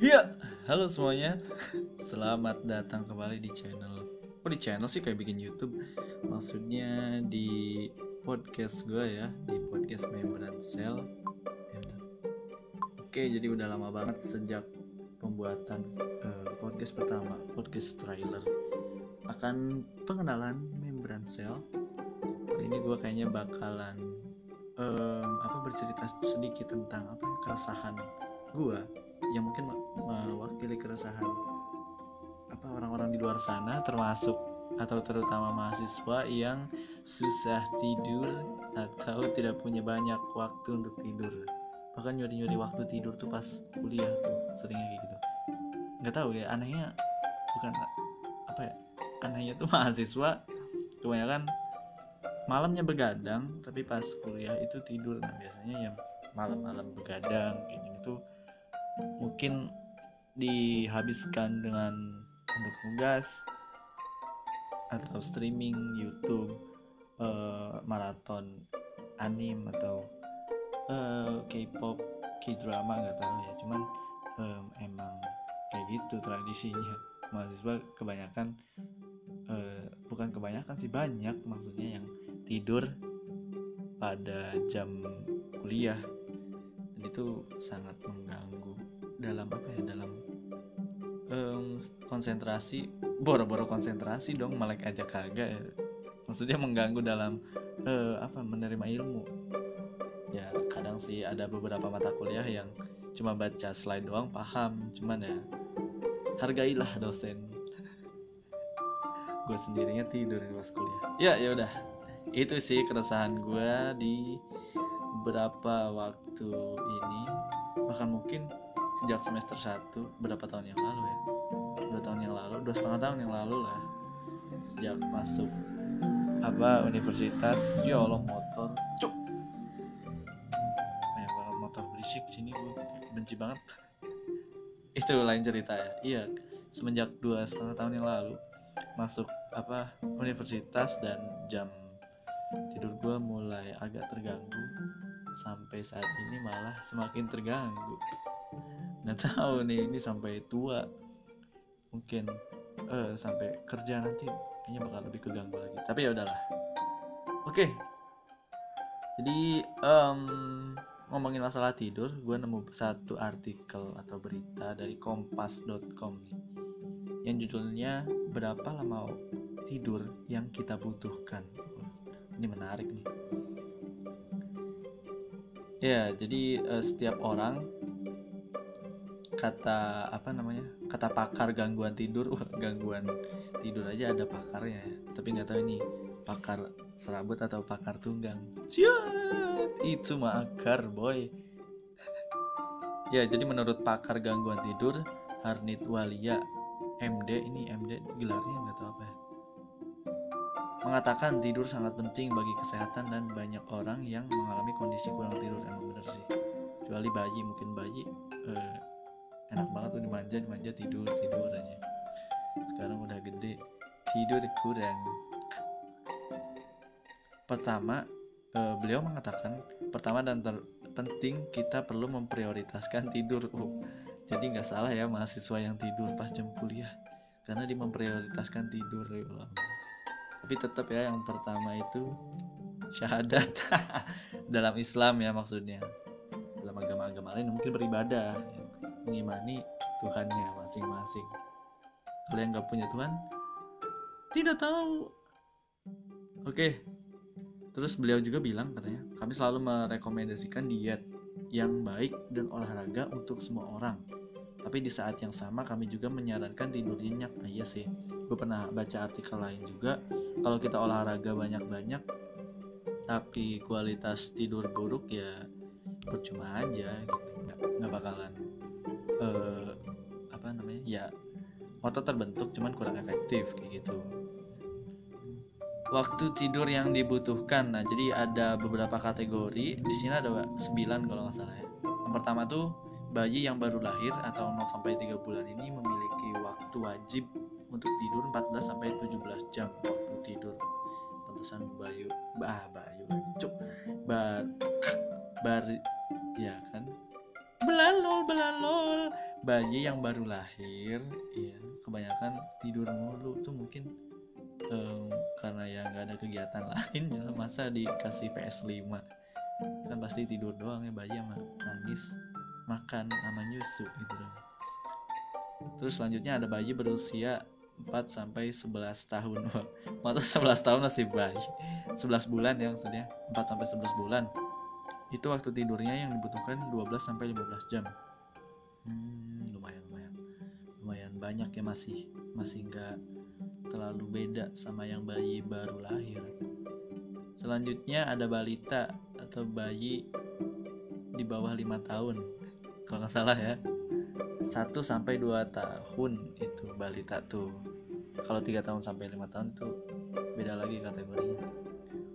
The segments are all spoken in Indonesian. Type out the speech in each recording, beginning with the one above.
Ya, halo semuanya. Selamat datang kembali di channel. Oh di channel sih kayak bikin YouTube. Maksudnya di podcast gue ya, di podcast Membran Cell. Ya Oke, jadi udah lama banget sejak pembuatan uh, podcast pertama, podcast trailer akan pengenalan Membran Cell. Kali ini gue kayaknya bakalan um, apa bercerita sedikit tentang apa keresahan gue yang mungkin mewakili keresahan apa orang-orang di luar sana termasuk atau terutama mahasiswa yang susah tidur atau tidak punya banyak waktu untuk tidur. Bahkan nyuri-nyuri waktu tidur tuh pas kuliah tuh seringnya kayak gitu. Nggak tahu ya anehnya bukan apa ya anehnya tuh mahasiswa kebanyakan malamnya begadang tapi pas kuliah itu tidur. Nah biasanya yang malam-malam begadang kayak gitu mungkin dihabiskan dengan untuk tugas atau streaming YouTube uh, maraton anim atau uh, K-pop K-drama nggak tahu ya. Cuman um, emang kayak gitu tradisinya. Mahasiswa kebanyakan uh, bukan kebanyakan sih banyak maksudnya yang tidur pada jam kuliah itu sangat mengganggu dalam apa ya dalam um, konsentrasi boro-boro konsentrasi dong melek aja kagak ya. maksudnya mengganggu dalam uh, apa menerima ilmu. Ya kadang sih ada beberapa mata kuliah yang cuma baca slide doang paham. Cuman ya hargailah dosen. Gue sendirinya tidur di pas kuliah. Ya ya udah. Itu sih keresahan gue di beberapa waktu ini bahkan mungkin sejak semester 1 berapa tahun yang lalu ya. Dua tahun yang lalu dua setengah tahun yang lalu lah. Sejak masuk apa universitas ya Allah motor. Cuk. Banyak banget motor berisik sini gue benci banget. Itu lain cerita ya. Iya semenjak dua setengah tahun yang lalu masuk apa universitas dan jam tidur gue mulai agak terganggu sampai saat ini malah semakin terganggu. Nggak tahu nih ini sampai tua mungkin uh, sampai kerja nanti kayaknya bakal lebih keganggu lagi. Tapi ya udahlah. Oke. Okay. jadi um, ngomongin masalah tidur gue nemu satu artikel atau berita dari kompas.com nih yang judulnya berapa lama tidur yang kita butuhkan? Ini menarik nih ya jadi uh, setiap orang kata apa namanya kata pakar gangguan tidur gangguan tidur aja ada pakarnya ya. Tapi nggak tahu ini pakar serabut atau pakar tunggang. Ciat, itu mah akar boy. Ya jadi menurut pakar gangguan tidur Harnit Walia MD ini MD gelarnya nggak tahu apa ya mengatakan tidur sangat penting bagi kesehatan dan banyak orang yang mengalami kondisi kurang tidur. Emang bener sih. Kecuali bayi mungkin bayi eh, enak banget tuh dimanja dimanja tidur tidur aja. Sekarang udah gede tidur kurang. Pertama uh, beliau mengatakan pertama dan terpenting kita perlu memprioritaskan tidur uh, jadi nggak salah ya mahasiswa yang tidur pas jam kuliah. Karena dia memprioritaskan tidur ya tapi tetap ya yang pertama itu syahadat dalam Islam ya maksudnya dalam agama-agama lain mungkin beribadah ya mengimani Tuhannya masing-masing. Kalau yang nggak punya Tuhan, tidak tahu. Oke, terus beliau juga bilang katanya, kami selalu merekomendasikan diet yang baik dan olahraga untuk semua orang. Tapi di saat yang sama kami juga menyarankan tidur nyenyak. Nah iya sih, gue pernah baca artikel lain juga. Kalau kita olahraga banyak-banyak, tapi kualitas tidur buruk ya percuma aja gitu, nggak, nggak bakalan uh, apa namanya ya otot terbentuk cuman kurang efektif kayak gitu. Waktu tidur yang dibutuhkan. Nah jadi ada beberapa kategori. Di sini ada 9 kalau nggak salah ya. Yang pertama tuh bayi yang baru lahir atau 0 sampai 3 bulan ini memiliki waktu wajib untuk tidur 14 sampai 17 jam tidur. Pantesan bayu bah bayu cuk. Bar bar ya kan? Belalol belalol. Bayi yang baru lahir ya kebanyakan tidur mulu. Tuh mungkin um, karena ya nggak ada kegiatan lain ya masa dikasih PS5 kan pasti tidur doang ya bayi sama nangis makan sama nyusu gitu dong. Terus selanjutnya ada bayi berusia 4 sampai 11 tahun. Masa 11 tahun masih bayi. 11 bulan ya maksudnya. 4 sampai 11 bulan. Itu waktu tidurnya yang dibutuhkan 12 sampai 15 jam. Hmm, lumayan lumayan. Lumayan banyak ya masih. Masih nggak terlalu beda sama yang bayi baru lahir. Selanjutnya ada balita atau bayi di bawah lima tahun. Kalau nggak salah ya 1 sampai 2 tahun itu balita tuh kalau tiga tahun sampai lima tahun tuh beda lagi kategorinya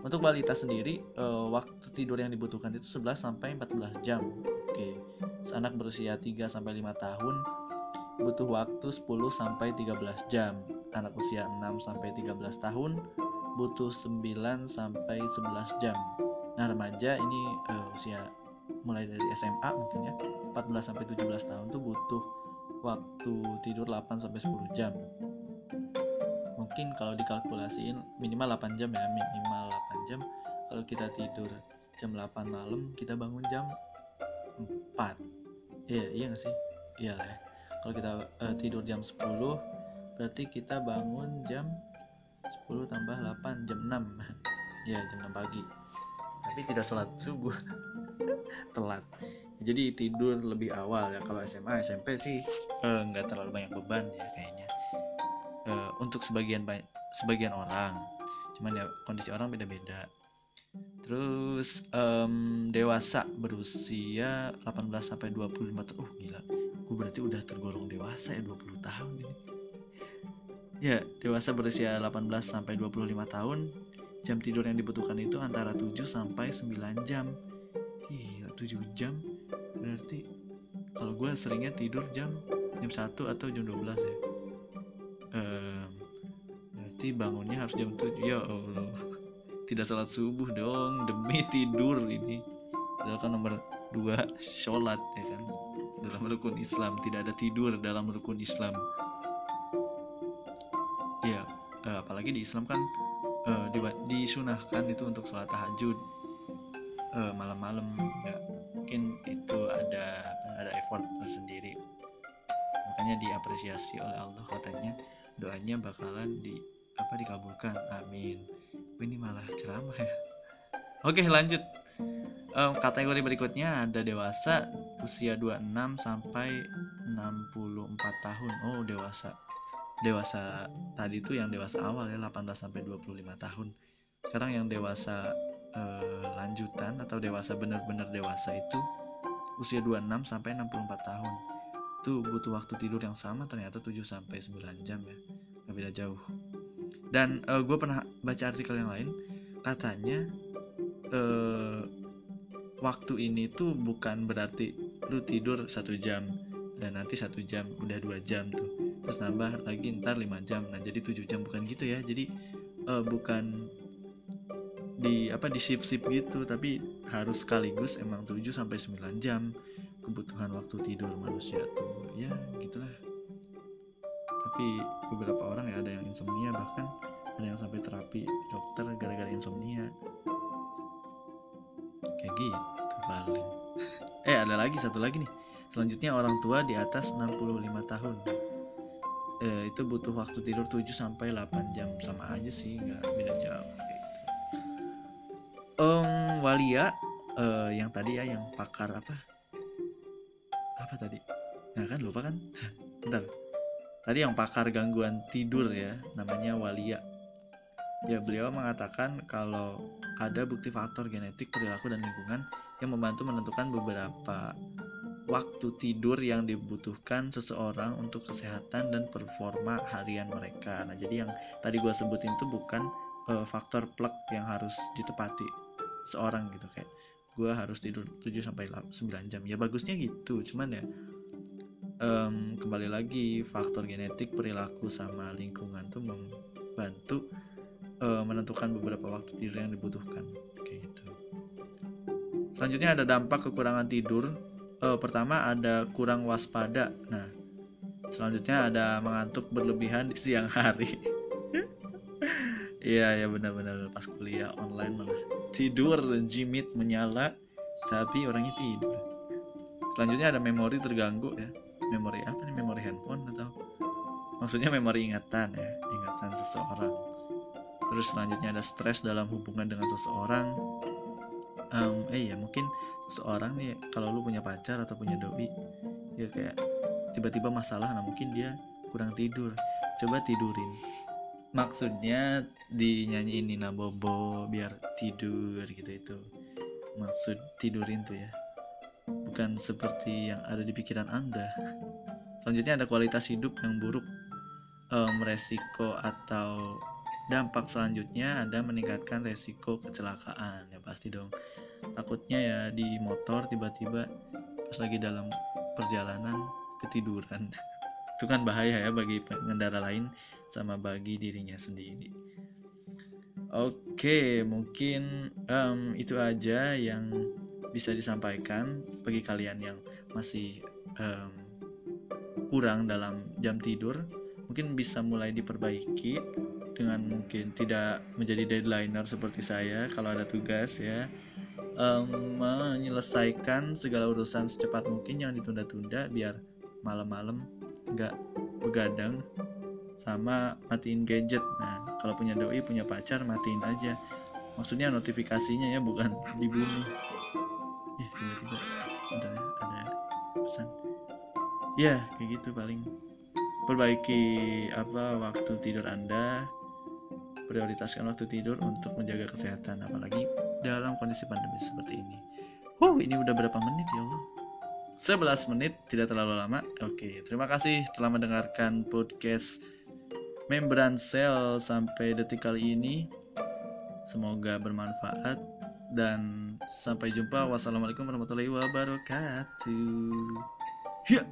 untuk balita sendiri uh, waktu tidur yang dibutuhkan itu 11 sampai 14 jam. Oke. Anak berusia 3 sampai 5 tahun butuh waktu 10 sampai 13 jam. Anak usia 6 sampai 13 tahun butuh 9 sampai 11 jam. Nah, remaja ini uh, usia mulai dari SMA mungkin ya 14 sampai 17 tahun tuh butuh waktu tidur 8 sampai 10 jam. Mungkin kalau dikalkulasiin minimal 8 jam ya minimal 8 jam. Kalau kita tidur jam 8 malam kita bangun jam 4 iya iya gak sih? Iya lah ya. Kalau kita uh, tidur jam 10 berarti kita bangun jam 10 tambah 8 jam 6 ya jam 6 pagi. Tapi tidak sholat subuh telat. Jadi tidur lebih awal ya. Kalau SMA SMP sih eh, nggak uh, terlalu banyak beban ya kayaknya. Uh, untuk sebagian sebagian orang. Cuman ya kondisi orang beda-beda. Terus um, dewasa berusia 18 sampai 25 tahun oh gila. Gue berarti udah tergolong dewasa ya 20 tahun ini. Ya dewasa berusia 18 sampai 25 tahun jam tidur yang dibutuhkan itu antara 7 sampai 9 jam 7 jam berarti kalau gue seringnya tidur jam jam 1 atau jam 12 ya. Berarti bangunnya harus jam 7 ya Allah tidak salat subuh dong demi tidur ini. Padahal kan nomor dua sholat ya kan? Dalam rukun Islam tidak ada tidur dalam rukun Islam. Ya uh, apalagi di Islam kan uh, disunahkan itu untuk sholat tahajud uh, malam-malam ya makanya diapresiasi oleh Allah katanya doanya bakalan di apa dikabulkan. Amin. Ini malah ceramah ya. Oke lanjut. Um, kategori berikutnya ada dewasa usia 26 sampai 64 tahun. Oh dewasa. Dewasa tadi itu yang dewasa awal ya 18 sampai 25 tahun. Sekarang yang dewasa uh, lanjutan atau dewasa benar-benar dewasa itu usia 26 sampai 64 tahun itu butuh waktu tidur yang sama ternyata 7 sampai 9 jam ya. Nggak beda jauh. Dan uh, gue pernah baca artikel yang lain katanya uh, waktu ini tuh bukan berarti lu tidur satu jam dan nanti satu jam udah dua jam tuh. Terus nambah lagi ntar lima jam. Nah jadi tujuh jam bukan gitu ya. Jadi uh, bukan di apa di shift shift gitu tapi harus sekaligus emang 7 sampai 9 jam kebutuhan waktu tidur manusia tuh. Ya gitulah. Tapi beberapa orang ya ada yang insomnia bahkan ada yang sampai terapi dokter gara-gara insomnia. Kayak gitu paling. Eh ada lagi satu lagi nih. Selanjutnya orang tua di atas 65 tahun. Eh, itu butuh waktu tidur 7 sampai 8 jam. Sama aja sih nggak beda jauh. Kayak gitu. Um, Walia uh, yang tadi ya yang pakar apa nah kan lupa kan bentar tadi yang pakar gangguan tidur ya namanya Walia ya beliau mengatakan kalau ada bukti faktor genetik perilaku dan lingkungan yang membantu menentukan beberapa waktu tidur yang dibutuhkan seseorang untuk kesehatan dan performa harian mereka. Nah, jadi yang tadi gue sebutin itu bukan uh, faktor plug yang harus ditepati seorang gitu kayak gue harus tidur 7 sampai 9 jam. Ya bagusnya gitu, cuman ya um, kembali lagi faktor genetik perilaku sama lingkungan tuh membantu uh, menentukan beberapa waktu tidur yang dibutuhkan. Kayak gitu. Selanjutnya ada dampak kekurangan tidur. Oh, pertama ada kurang waspada. Nah selanjutnya ada mengantuk berlebihan di siang hari. Iya ya benar-benar. Pas kuliah online malah tidur jimit menyala tapi orangnya tidur. Selanjutnya ada memori terganggu ya memori apa nih? Memori handphone atau maksudnya memori ingatan ya ingatan seseorang. Terus selanjutnya ada stres dalam hubungan dengan seseorang. Um, eh ya mungkin seseorang nih kalau lu punya pacar atau punya doi ya kayak tiba-tiba masalah nah mungkin dia kurang tidur. Coba tidurin. Maksudnya dinyanyiin Nina Bobo biar tidur gitu itu. Maksud tidurin tuh ya bukan seperti yang ada di pikiran anda. Selanjutnya ada kualitas hidup yang buruk. Um, resiko atau dampak selanjutnya ada meningkatkan resiko kecelakaan. Ya pasti dong. Takutnya ya di motor tiba-tiba pas lagi dalam perjalanan ketiduran. Itu kan bahaya ya bagi pengendara lain sama bagi dirinya sendiri. Oke mungkin um, itu aja yang bisa disampaikan bagi kalian yang masih um, kurang dalam jam tidur mungkin bisa mulai diperbaiki dengan mungkin tidak menjadi deadlineer seperti saya kalau ada tugas ya. Um, menyelesaikan segala urusan secepat mungkin yang ditunda-tunda biar malam-malam nggak begadang sama matiin gadget. Nah kalau punya doi punya pacar matiin aja. Maksudnya notifikasinya ya bukan dibunuh ya tiba-tiba ada ada pesan ya kayak gitu paling perbaiki apa waktu tidur anda prioritaskan waktu tidur untuk menjaga kesehatan apalagi dalam kondisi pandemi seperti ini. Huh, ini udah berapa menit ya Allah? 11 menit, tidak terlalu lama. Oke, terima kasih telah mendengarkan podcast Membran Cell sampai detik kali ini. Semoga bermanfaat dan sampai jumpa. Wassalamualaikum warahmatullahi wabarakatuh. Ya.